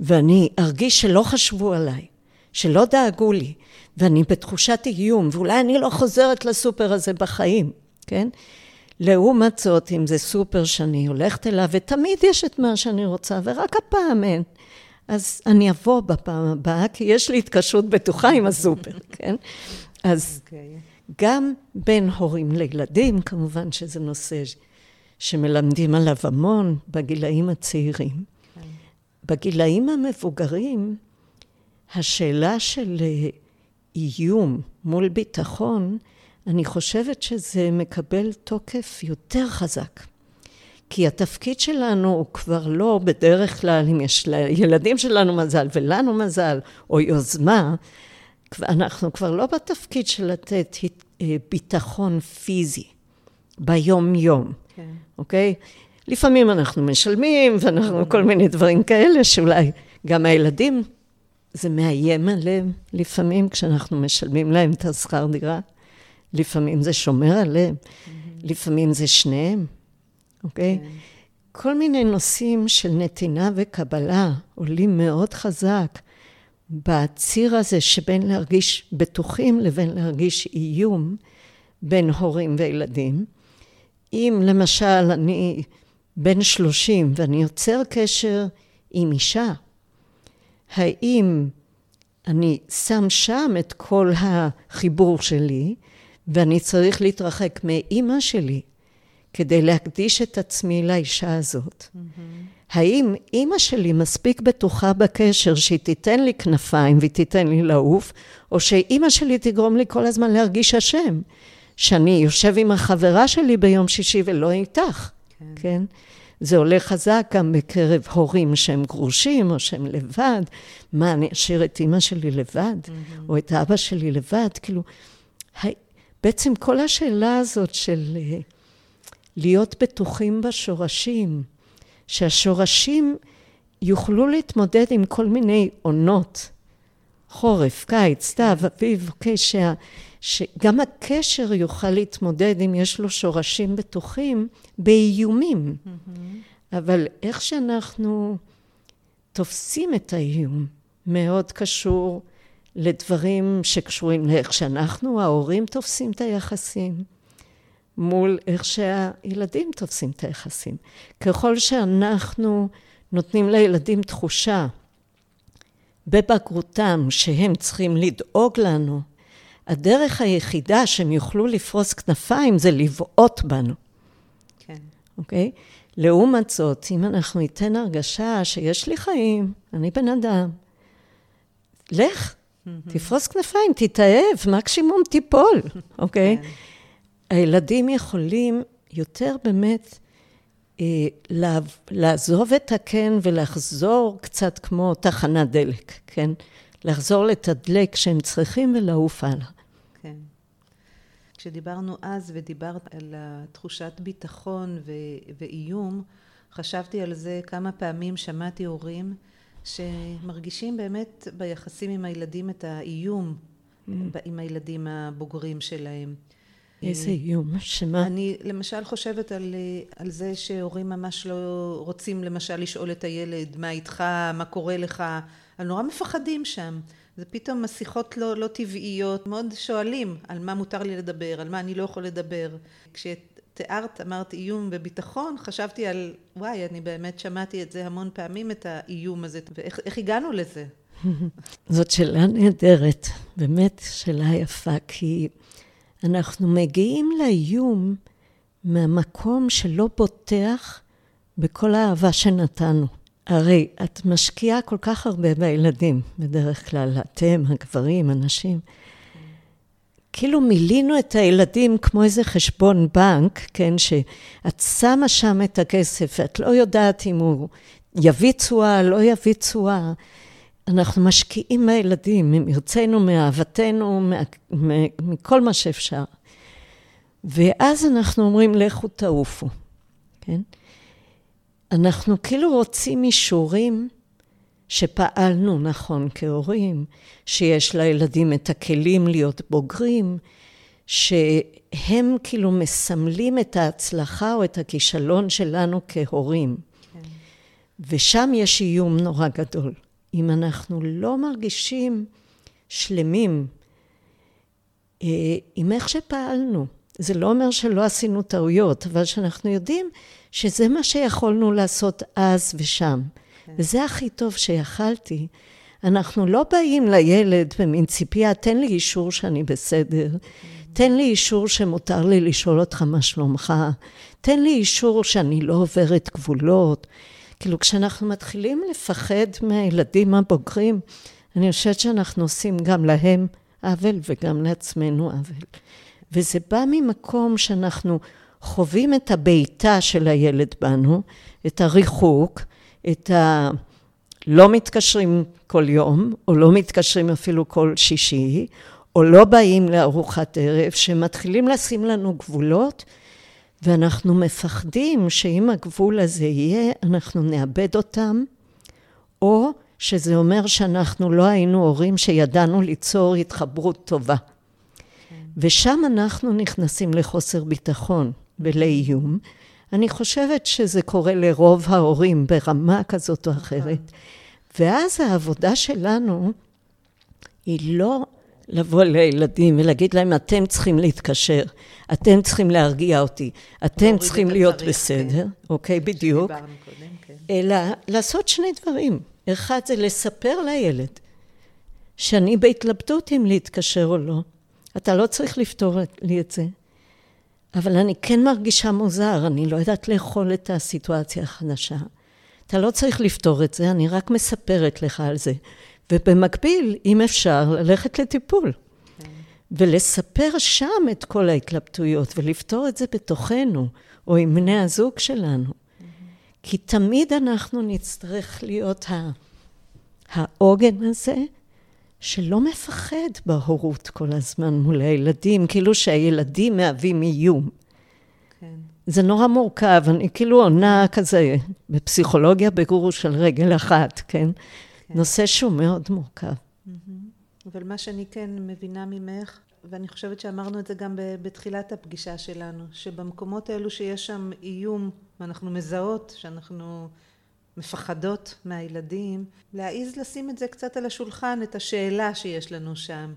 ואני ארגיש שלא חשבו עליי, שלא דאגו לי, ואני בתחושת איום, ואולי אני לא חוזרת לסופר הזה בחיים, כן? לעומת זאת, אם זה סופר שאני הולכת אליו, ותמיד יש את מה שאני רוצה, ורק הפעם אין, אז אני אבוא בפעם הבאה, כי יש לי התקשרות בטוחה עם הסופר, כן? אז okay. אוקיי. גם בין הורים לילדים, כמובן שזה נושא שמלמדים עליו המון בגילאים הצעירים. Okay. כן. בגילאים המבוגרים, השאלה של אה, איום מול ביטחון, אני חושבת שזה מקבל תוקף יותר חזק. כי התפקיד שלנו הוא כבר לא בדרך כלל, אם יש לילדים שלנו מזל ולנו מזל, או יוזמה, אנחנו כבר לא בתפקיד של לתת אה, ביטחון פיזי ביום-יום, כן. אוקיי? לפעמים אנחנו משלמים, ואנחנו כל מיני דברים כאלה, שאולי גם הילדים, זה מאיים עליהם לפעמים כשאנחנו משלמים להם את השכר דירה. לפעמים זה שומר עליהם, mm-hmm. לפעמים זה שניהם, אוקיי? כן. כל מיני נושאים של נתינה וקבלה עולים מאוד חזק בציר הזה שבין להרגיש בטוחים לבין להרגיש איום בין הורים וילדים. אם למשל אני בן שלושים ואני יוצר קשר עם אישה, האם אני שם שם את כל החיבור שלי, ואני צריך להתרחק מאימא שלי כדי להקדיש את עצמי לאישה הזאת. Mm-hmm. האם אימא שלי מספיק בטוחה בקשר שהיא תיתן לי כנפיים והיא תיתן לי לעוף, או שאימא שלי תגרום לי כל הזמן להרגיש אשם, שאני יושב עם החברה שלי ביום שישי ולא איתך, כן? כן? זה עולה חזק גם בקרב הורים שהם גרושים או שהם לבד. מה, אני אשאיר את אימא שלי לבד? Mm-hmm. או את אבא שלי לבד? כאילו, בעצם כל השאלה הזאת של אה, להיות בטוחים בשורשים, שהשורשים יוכלו להתמודד עם כל מיני עונות, חורף, קיץ, סתיו, אביב, אוקיי, שה, שגם הקשר יוכל להתמודד אם יש לו שורשים בטוחים באיומים. Mm-hmm. אבל איך שאנחנו תופסים את האיום מאוד קשור לדברים שקשורים לאיך שאנחנו, ההורים, תופסים את היחסים, מול איך שהילדים תופסים את היחסים. ככל שאנחנו נותנים לילדים תחושה בבגרותם שהם צריכים לדאוג לנו, הדרך היחידה שהם יוכלו לפרוס כנפיים זה לבעוט בנו. כן. אוקיי? לעומת זאת, אם אנחנו ניתן הרגשה שיש לי חיים, אני בן אדם, לך. תפרוס כנפיים, תתאהב, מקסימום תיפול, אוקיי? Okay? כן. הילדים יכולים יותר באמת אה, לעזוב את הקן ולחזור קצת כמו תחנת דלק, כן? לחזור לתדלק שהם צריכים ולעוף הלאה. כן. כשדיברנו אז ודיברת על תחושת ביטחון ו- ואיום, חשבתי על זה כמה פעמים, שמעתי הורים שמרגישים באמת ביחסים עם הילדים את האיום mm. עם הילדים הבוגרים שלהם. איזה איום? שמה? אני למשל חושבת על, על זה שהורים ממש לא רוצים למשל לשאול את הילד מה איתך, מה קורה לך, נורא מפחדים שם. זה פתאום השיחות לא, לא טבעיות, מאוד שואלים על מה מותר לי לדבר, על מה אני לא יכול לדבר. כשתיארת, אמרת איום וביטחון, חשבתי על וואי, אני באמת שמעתי את זה המון פעמים, את האיום הזה, ואיך הגענו לזה? זאת שאלה נהדרת, באמת שאלה יפה, כי אנחנו מגיעים לאיום מהמקום שלא בוטח בכל האהבה שנתנו. הרי את משקיעה כל כך הרבה בילדים, בדרך כלל, אתם, הגברים, הנשים. כאילו מילינו את הילדים כמו איזה חשבון בנק, כן, שאת שמה שם את הכסף, ואת לא יודעת אם הוא יביא תשואה, לא יביא תשואה. אנחנו משקיעים בילדים, ממרצנו, מאהבתנו, מה, מכל מה שאפשר. ואז אנחנו אומרים, לכו תעופו, כן? אנחנו כאילו רוצים אישורים שפעלנו נכון כהורים, שיש לילדים את הכלים להיות בוגרים, שהם כאילו מסמלים את ההצלחה או את הכישלון שלנו כהורים. כן. ושם יש איום נורא גדול. אם אנחנו לא מרגישים שלמים אה, עם איך שפעלנו, זה לא אומר שלא עשינו טעויות, אבל שאנחנו יודעים שזה מה שיכולנו לעשות אז ושם. כן. וזה הכי טוב שיכלתי. אנחנו לא באים לילד במין ציפייה, תן לי אישור שאני בסדר, תן לי אישור שמותר לי לשאול אותך מה שלומך, תן לי אישור שאני לא עוברת גבולות. כאילו, כשאנחנו מתחילים לפחד מהילדים הבוגרים, אני חושבת שאנחנו עושים גם להם עוול וגם לעצמנו עוול. וזה בא ממקום שאנחנו חווים את הבעיטה של הילד בנו, את הריחוק, את ה... לא מתקשרים כל יום, או לא מתקשרים אפילו כל שישי, או לא באים לארוחת ערב, שמתחילים לשים לנו גבולות, ואנחנו מפחדים שאם הגבול הזה יהיה, אנחנו נאבד אותם, או שזה אומר שאנחנו לא היינו הורים שידענו ליצור התחברות טובה. כן. ושם אנחנו נכנסים לחוסר ביטחון. ולאיום. אני חושבת שזה קורה לרוב ההורים ברמה כזאת או אחרת. ואז העבודה שלנו היא לא לבוא לילדים ולהגיד להם, אתם צריכים להתקשר, אתם צריכים להרגיע אותי, אתם צריכים להיות בסדר, כן. אוקיי, בדיוק. כן. אלא לעשות שני דברים. אחד זה לספר לילד שאני בהתלבטות אם להתקשר או לא. אתה לא צריך לפתור לי את זה. אבל אני כן מרגישה מוזר, אני לא יודעת לאכול את הסיטואציה החדשה. אתה לא צריך לפתור את זה, אני רק מספרת לך על זה. ובמקביל, אם אפשר, ללכת לטיפול. כן. ולספר שם את כל ההתלבטויות, ולפתור את זה בתוכנו, או עם בני הזוג שלנו. Mm-hmm. כי תמיד אנחנו נצטרך להיות העוגן הזה, שלא מפחד בהורות כל הזמן מול הילדים, כאילו שהילדים מהווים איום. כן. זה נורא מורכב, אני כאילו עונה כזה בפסיכולוגיה בגורו של רגל אחת, כן? כן. נושא שהוא מאוד מורכב. אבל מה שאני כן מבינה ממך, ואני חושבת שאמרנו את זה גם בתחילת הפגישה שלנו, שבמקומות האלו שיש שם איום, ואנחנו מזהות, שאנחנו מפחדות מהילדים, להעיז לשים את זה קצת על השולחן, את השאלה שיש לנו שם.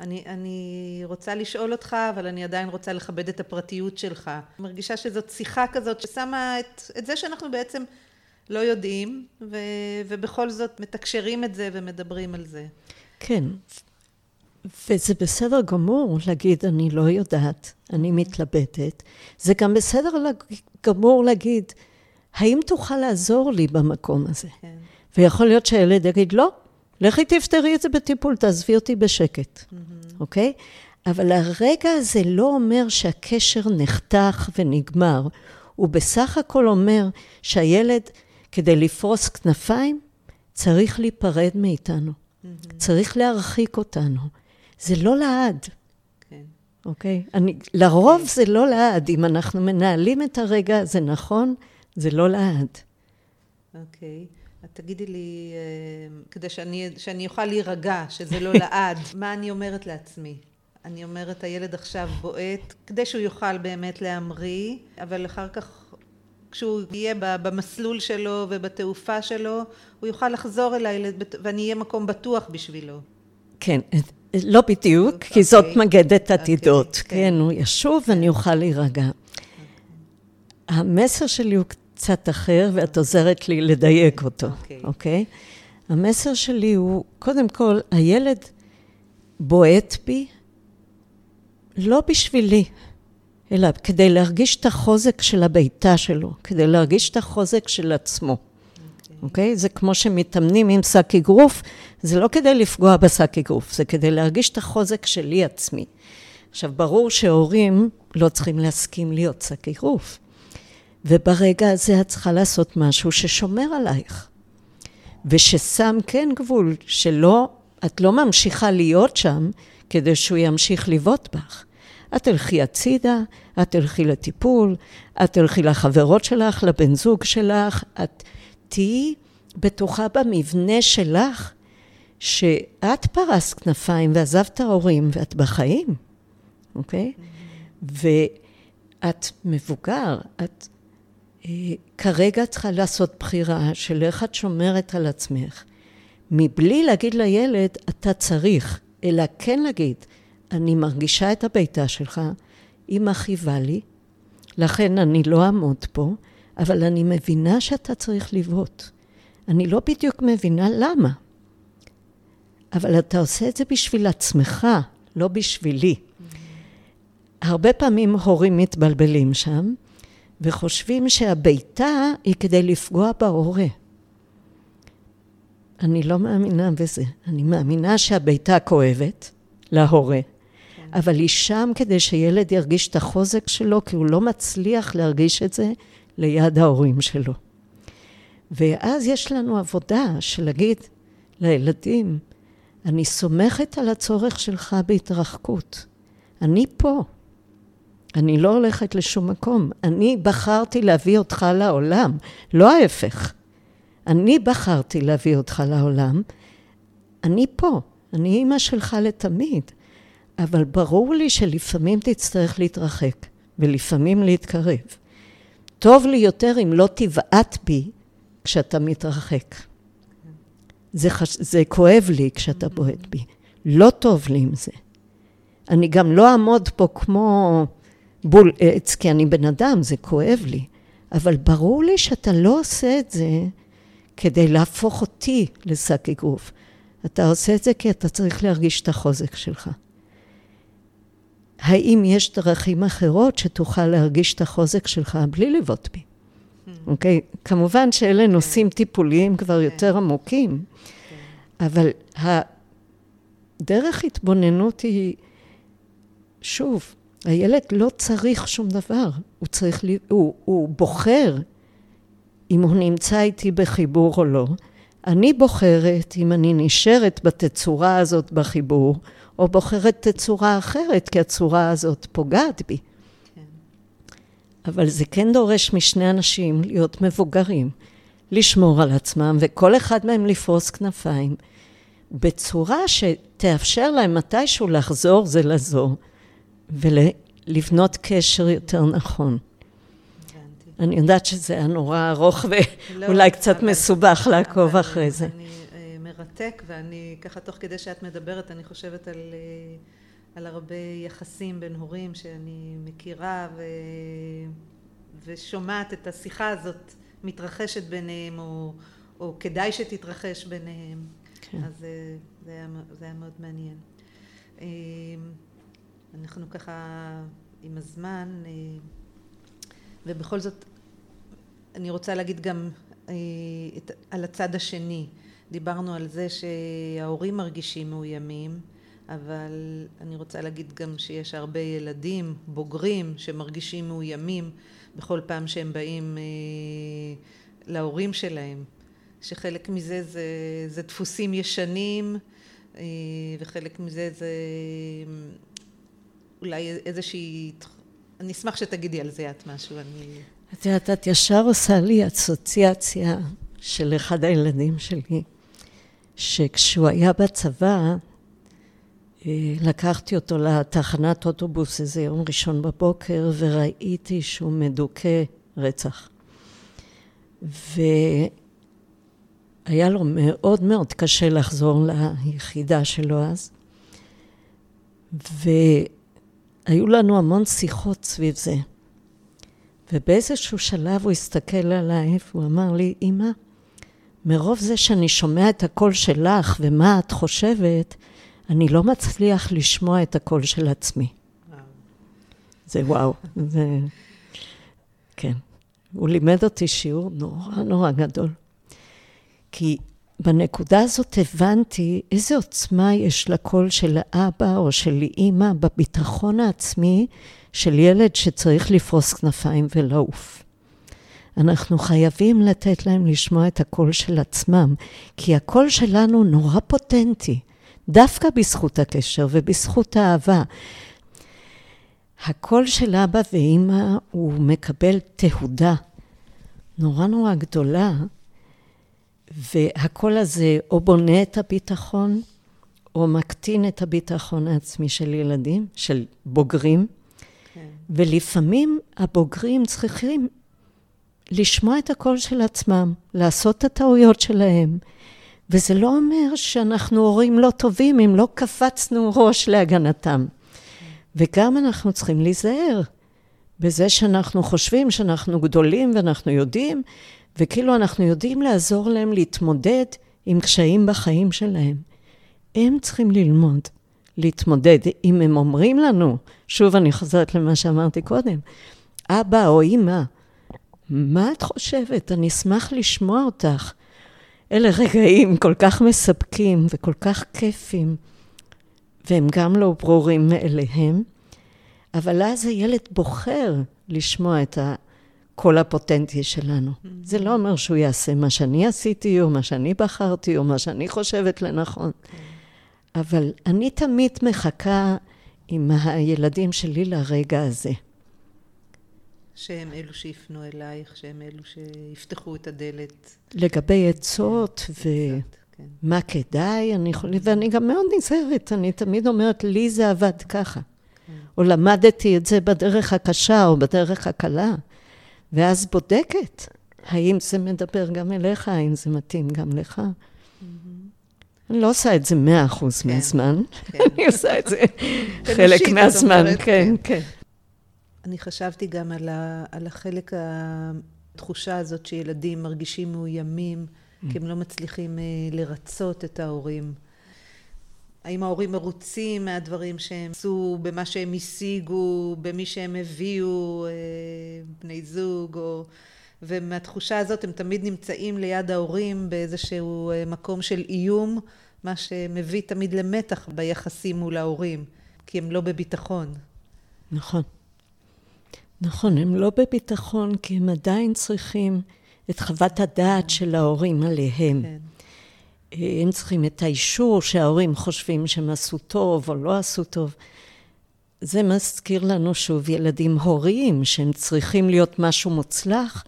אני, אני רוצה לשאול אותך, אבל אני עדיין רוצה לכבד את הפרטיות שלך. מרגישה שזאת שיחה כזאת ששמה את, את זה שאנחנו בעצם לא יודעים, ו, ובכל זאת מתקשרים את זה ומדברים על זה. כן, וזה בסדר גמור להגיד, אני לא יודעת, אני מתלבטת. זה גם בסדר גמור להגיד, האם תוכל לעזור לי במקום הזה? כן. ויכול להיות שהילד יגיד, לא, לכי תפתרי את זה בטיפול, תעזבי אותי בשקט, mm-hmm. אוקיי? אבל הרגע הזה לא אומר שהקשר נחתך ונגמר. הוא בסך הכל אומר שהילד, כדי לפרוס כנפיים, צריך להיפרד מאיתנו. Mm-hmm. צריך להרחיק אותנו. זה לא לעד. כן. אוקיי? אני, לרוב כן. זה לא לעד. אם אנחנו מנהלים את הרגע הזה נכון, זה לא לעד. אוקיי. Okay. תגידי לי, אה, כדי שאני, שאני אוכל להירגע, שזה לא לעד, מה אני אומרת לעצמי? אני אומרת, הילד עכשיו בועט, כדי שהוא יוכל באמת להמריא, אבל אחר כך כשהוא יהיה במסלול שלו ובתעופה שלו, הוא יוכל לחזור אליי ואני אהיה מקום בטוח בשבילו. כן, לא בדיוק, okay. כי זאת אוקיי. מגדת אוקיי, עתידות. Okay, כן, כן, הוא ישוב ואני אוכל להירגע. המסר שלי הוא קצת אחר, ואת עוזרת לי לדייק אותו, אוקיי? Okay. אוקיי? Okay? המסר שלי הוא, קודם כל, הילד בועט בי לא בשבילי, אלא כדי להרגיש את החוזק של הביתה שלו, כדי להרגיש את החוזק של עצמו. אוקיי? Okay. Okay? זה כמו שמתאמנים עם שק אגרוף, זה לא כדי לפגוע בשק אגרוף, זה כדי להרגיש את החוזק שלי עצמי. עכשיו, ברור שהורים לא צריכים להסכים להיות שק אגרוף. וברגע הזה את צריכה לעשות משהו ששומר עלייך. וששם כן גבול, שלא, את לא ממשיכה להיות שם כדי שהוא ימשיך לבעוט בך. את תלכי הצידה, את תלכי לטיפול, את תלכי לחברות שלך, לבן זוג שלך, את תהיי בטוחה במבנה שלך, שאת פרסת כנפיים ועזבת ההורים ואת בחיים, אוקיי? ואת מבוגר, את כרגע צריכה לעשות בחירה של איך את שומרת על עצמך, מבלי להגיד לילד, אתה צריך, אלא כן להגיד, אני מרגישה את הביתה שלך, היא מכאיבה לי, לכן אני לא אעמוד פה, אבל אני מבינה שאתה צריך לבעוט. אני לא בדיוק מבינה למה, אבל אתה עושה את זה בשביל עצמך, לא בשבילי. הרבה פעמים הורים מתבלבלים שם, וחושבים שהביתה היא כדי לפגוע בהורה. אני לא מאמינה בזה. אני מאמינה שהביתה כואבת להורה, אבל היא שם כדי שילד ירגיש את החוזק שלו, כי הוא לא מצליח להרגיש את זה ליד ההורים שלו. ואז יש לנו עבודה של להגיד לילדים, אני סומכת על הצורך שלך בהתרחקות. אני פה. אני לא הולכת לשום מקום. אני בחרתי להביא אותך לעולם, לא ההפך. אני בחרתי להביא אותך לעולם. אני פה. אני אימא שלך לתמיד. אבל ברור לי שלפעמים תצטרך להתרחק, ולפעמים להתקרב. טוב לי יותר אם לא תבעט בי כשאתה מתרחק. זה, חש... זה כואב לי כשאתה בועט בי. לא טוב לי עם זה. אני גם לא אעמוד פה כמו בול עץ, כי אני בן אדם, זה כואב לי. אבל ברור לי שאתה לא עושה את זה כדי להפוך אותי לשק אגרוף. אתה עושה את זה כי אתה צריך להרגיש את החוזק שלך. האם יש דרכים אחרות שתוכל להרגיש את החוזק שלך בלי לבעוט בי? Hmm. אוקיי? Okay? כמובן שאלה כן. נושאים טיפוליים כבר כן. יותר עמוקים, כן. אבל הדרך התבוננות היא, שוב, הילד לא צריך שום דבר, הוא צריך, הוא, הוא בוחר אם הוא נמצא איתי בחיבור או לא. אני בוחרת אם אני נשארת בתצורה הזאת בחיבור, או בוחרת תצורה אחרת, כי הצורה הזאת פוגעת בי. כן. אבל זה כן דורש משני אנשים להיות מבוגרים, לשמור על עצמם, וכל אחד מהם לפרוס כנפיים, בצורה שתאפשר להם מתישהו לחזור זה לזו, ולבנות קשר יותר נכון. אני יודעת שזה היה נורא ארוך ואולי לא, קצת מסובך לעקוב אחרי זה. אני מרתק, ואני ככה תוך כדי שאת מדברת, אני חושבת על, אה, על הרבה יחסים בין הורים שאני מכירה ו, ושומעת את השיחה הזאת מתרחשת ביניהם, או, או כדאי שתתרחש ביניהם. כן. אז אה, זה היה, זה היה מאוד מעניין. אה, אנחנו ככה עם הזמן, ובכל זאת אני רוצה להגיד גם על הצד השני. דיברנו על זה שההורים מרגישים מאוימים, אבל אני רוצה להגיד גם שיש הרבה ילדים בוגרים שמרגישים מאוימים בכל פעם שהם באים אה, להורים שלהם, שחלק מזה זה, זה דפוסים ישנים אה, וחלק מזה זה אולי איזושהי, אני אשמח שתגידי על זה את משהו, אני... את יודעת, את ישר עושה לי אסוציאציה של אחד הילדים שלי. שכשהוא היה בצבא, לקחתי אותו לתחנת אוטובוס איזה יום ראשון בבוקר, וראיתי שהוא מדוכא רצח. והיה לו מאוד מאוד קשה לחזור ליחידה שלו אז. והיו לנו המון שיחות סביב זה. ובאיזשהו שלב הוא הסתכל עליי והוא אמר לי, אמא, מרוב זה שאני שומע את הקול שלך ומה את חושבת, אני לא מצליח לשמוע את הקול של עצמי. וואו. זה וואו, זה... כן. הוא לימד אותי שיעור נורא נורא גדול. כי בנקודה הזאת הבנתי איזה עוצמה יש לקול של האבא או של אימא בביטחון העצמי של ילד שצריך לפרוס כנפיים ולעוף. אנחנו חייבים לתת להם לשמוע את הקול של עצמם, כי הקול שלנו נורא פוטנטי, דווקא בזכות הקשר ובזכות האהבה. הקול של אבא ואימא הוא מקבל תהודה נורא נורא גדולה, והקול הזה או בונה את הביטחון, או מקטין את הביטחון העצמי של ילדים, של בוגרים. כן. ולפעמים הבוגרים צריכים לשמוע את הקול של עצמם, לעשות את הטעויות שלהם. וזה לא אומר שאנחנו הורים לא טובים אם לא קפצנו ראש להגנתם. וגם אנחנו צריכים להיזהר בזה שאנחנו חושבים שאנחנו גדולים ואנחנו יודעים, וכאילו אנחנו יודעים לעזור להם להתמודד עם קשיים בחיים שלהם. הם צריכים ללמוד להתמודד. אם הם אומרים לנו, שוב אני חוזרת למה שאמרתי קודם, אבא או אימא, מה את חושבת? אני אשמח לשמוע אותך. אלה רגעים כל כך מספקים וכל כך כיפים, והם גם לא ברורים מאליהם, אבל אז הילד בוחר לשמוע את הקול הפוטנטי שלנו. Mm-hmm. זה לא אומר שהוא יעשה מה שאני עשיתי, או מה שאני בחרתי, או מה שאני חושבת לנכון. Mm-hmm. אבל אני תמיד מחכה עם הילדים שלי לרגע הזה. שהם אלו שיפנו אלייך, שהם אלו שיפתחו את הדלת. לגבי עצות ומה כן. כדאי, אני יכולה, ואני גם מאוד נזהרת, אני תמיד אומרת, לי זה עבד ככה. כן. או למדתי את זה בדרך הקשה או בדרך הקלה, ואז בודקת האם זה מדבר גם אליך, האם זה מתאים גם לך. אני לא עושה את זה מאה אחוז כן. מהזמן, אני עושה את זה חלק מהזמן, כן, כן. אני חשבתי גם על, ה, על החלק, התחושה הזאת שילדים מרגישים מאוימים, mm. כי הם לא מצליחים אה, לרצות את ההורים. האם ההורים מרוצים מהדברים שהם עשו, במה שהם השיגו, במי שהם הביאו, אה, בני זוג, או... ומהתחושה הזאת הם תמיד נמצאים ליד ההורים באיזשהו אה, מקום של איום, מה שמביא תמיד למתח ביחסים מול ההורים, כי הם לא בביטחון. נכון. נכון, הם לא בביטחון כי הם עדיין צריכים את חוות הדעת של ההורים עליהם. כן. הם צריכים את האישור שההורים חושבים שהם עשו טוב או לא עשו טוב. זה מזכיר לנו שוב ילדים הוריים, שהם צריכים להיות משהו מוצלח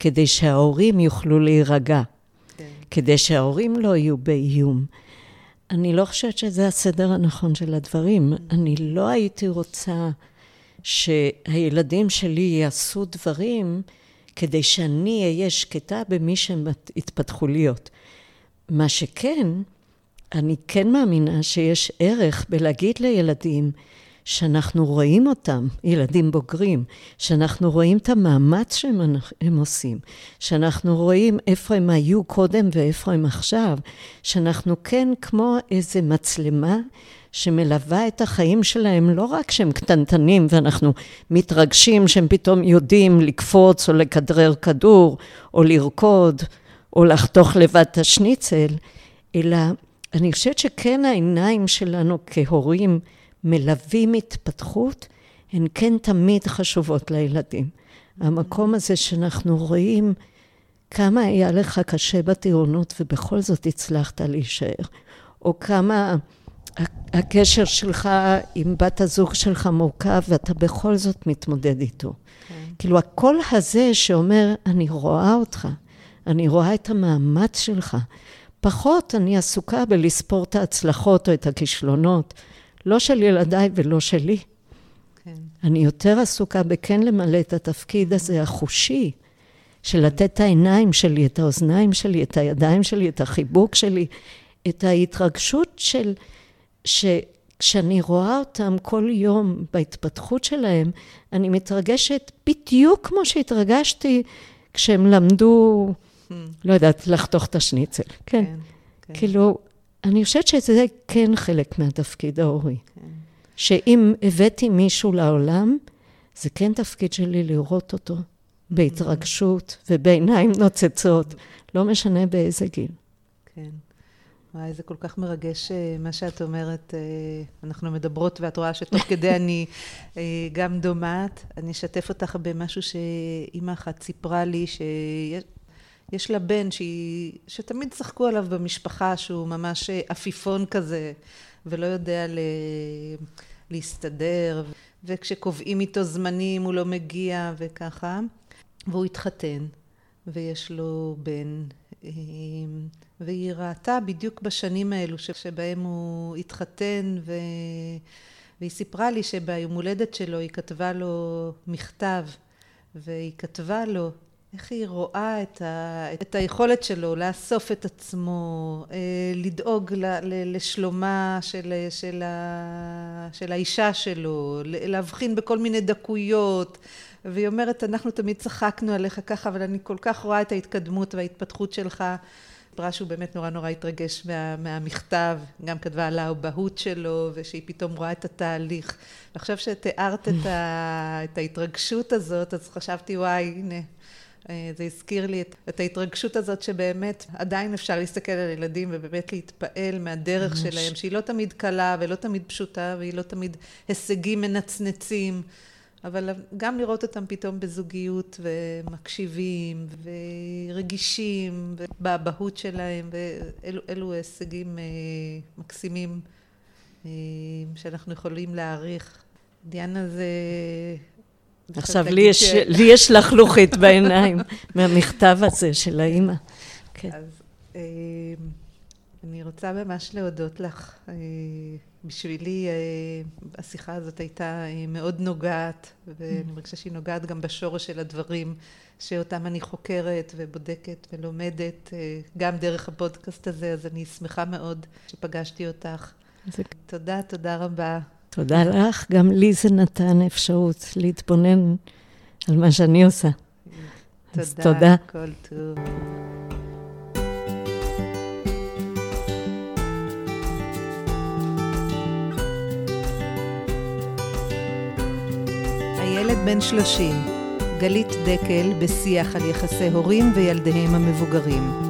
כדי שההורים יוכלו להירגע, כן. כדי שההורים לא יהיו באיום. אני לא חושבת שזה הסדר הנכון של הדברים. Mm. אני לא הייתי רוצה שהילדים שלי יעשו דברים כדי שאני אהיה שקטה במי שהם יתפתחו להיות. מה שכן, אני כן מאמינה שיש ערך בלהגיד לילדים שאנחנו רואים אותם, ילדים בוגרים, שאנחנו רואים את המאמץ שהם עושים, שאנחנו רואים איפה הם היו קודם ואיפה הם עכשיו, שאנחנו כן כמו איזה מצלמה שמלווה את החיים שלהם, לא רק שהם קטנטנים ואנחנו מתרגשים שהם פתאום יודעים לקפוץ או לכדרר כדור, או לרקוד, או לחתוך לבד את השניצל, אלא אני חושבת שכן העיניים שלנו כהורים מלווים התפתחות, הן כן תמיד חשובות לילדים. המקום הזה שאנחנו רואים כמה היה לך קשה בטירונות ובכל זאת הצלחת להישאר, או כמה הקשר שלך עם בת הזוג שלך מורכב ואתה בכל זאת מתמודד איתו. כן. כאילו הקול הזה שאומר, אני רואה אותך, אני רואה את המאמץ שלך. פחות אני עסוקה בלספור את ההצלחות או את הכישלונות. לא של ילדיי ולא שלי. כן. אני יותר עסוקה בכן למלא את התפקיד הזה החושי, של לתת את העיניים שלי, את האוזניים שלי, את הידיים שלי, את החיבוק שלי, את ההתרגשות של... שכשאני רואה אותם כל יום בהתפתחות שלהם, אני מתרגשת בדיוק כמו שהתרגשתי כשהם למדו. לא יודעת, לחתוך את השניצל. כן. כן, כן. כאילו, אני חושבת שזה כן חלק מהתפקיד ההורי. כן. שאם הבאתי מישהו לעולם, זה כן תפקיד שלי לראות אותו בהתרגשות ובעיניים נוצצות, לא משנה באיזה גיל. כן. וואי, זה כל כך מרגש אה, מה שאת אומרת. אה, אנחנו מדברות ואת רואה שתוך כדי אני אה, גם דומעת. אני אשתף אותך במשהו שאימא אחת סיפרה לי, שיש לה בן שהיא, שתמיד צחקו עליו במשפחה, שהוא ממש עפיפון כזה, ולא יודע ל... להסתדר, וכשקובעים איתו זמנים הוא לא מגיע וככה. והוא התחתן, ויש לו בן, והיא ראתה בדיוק בשנים האלו שבהם הוא התחתן, ו... והיא סיפרה לי שביום הולדת שלו היא כתבה לו מכתב, והיא כתבה לו איך היא רואה את, ה, את היכולת שלו לאסוף את עצמו, אה, לדאוג לשלומה של, של, ה, של האישה שלו, להבחין בכל מיני דקויות, והיא אומרת, אנחנו תמיד צחקנו עליך ככה, אבל אני כל כך רואה את ההתקדמות וההתפתחות שלך. סיפרה שהוא באמת נורא נורא התרגש מה, מהמכתב, גם כתבה על האבהות שלו, ושהיא פתאום רואה את התהליך. ועכשיו שתיארת את, ה, את ההתרגשות הזאת, אז חשבתי, וואי, הנה, זה הזכיר לי את, את ההתרגשות הזאת שבאמת עדיין אפשר להסתכל על ילדים ובאמת להתפעל מהדרך ממש. שלהם, שהיא לא תמיד קלה ולא תמיד פשוטה והיא לא תמיד הישגים מנצנצים. אבל גם לראות אותם פתאום בזוגיות ומקשיבים ורגישים באבהות שלהם ואלו הישגים אה, מקסימים אה, שאנחנו יכולים להעריך. דיאנה זה... עכשיו לי יש, ש... לי יש לחלוכית בעיניים מהמכתב הזה של האימא. כן. אז אה, אני רוצה ממש להודות לך. בשבילי אה, השיחה הזאת הייתה אה, מאוד נוגעת, ואני מרגישה שהיא נוגעת גם בשורש של הדברים שאותם אני חוקרת ובודקת ולומדת, אה, גם דרך הפודקאסט הזה, אז אני שמחה מאוד שפגשתי אותך. זה... תודה, תודה רבה. תודה לך. גם לי זה נתן אפשרות להתבונן על מה שאני עושה. תודה, תודה. כל טוב. ילד בן שלושים, גלית דקל בשיח על יחסי הורים וילדיהם המבוגרים.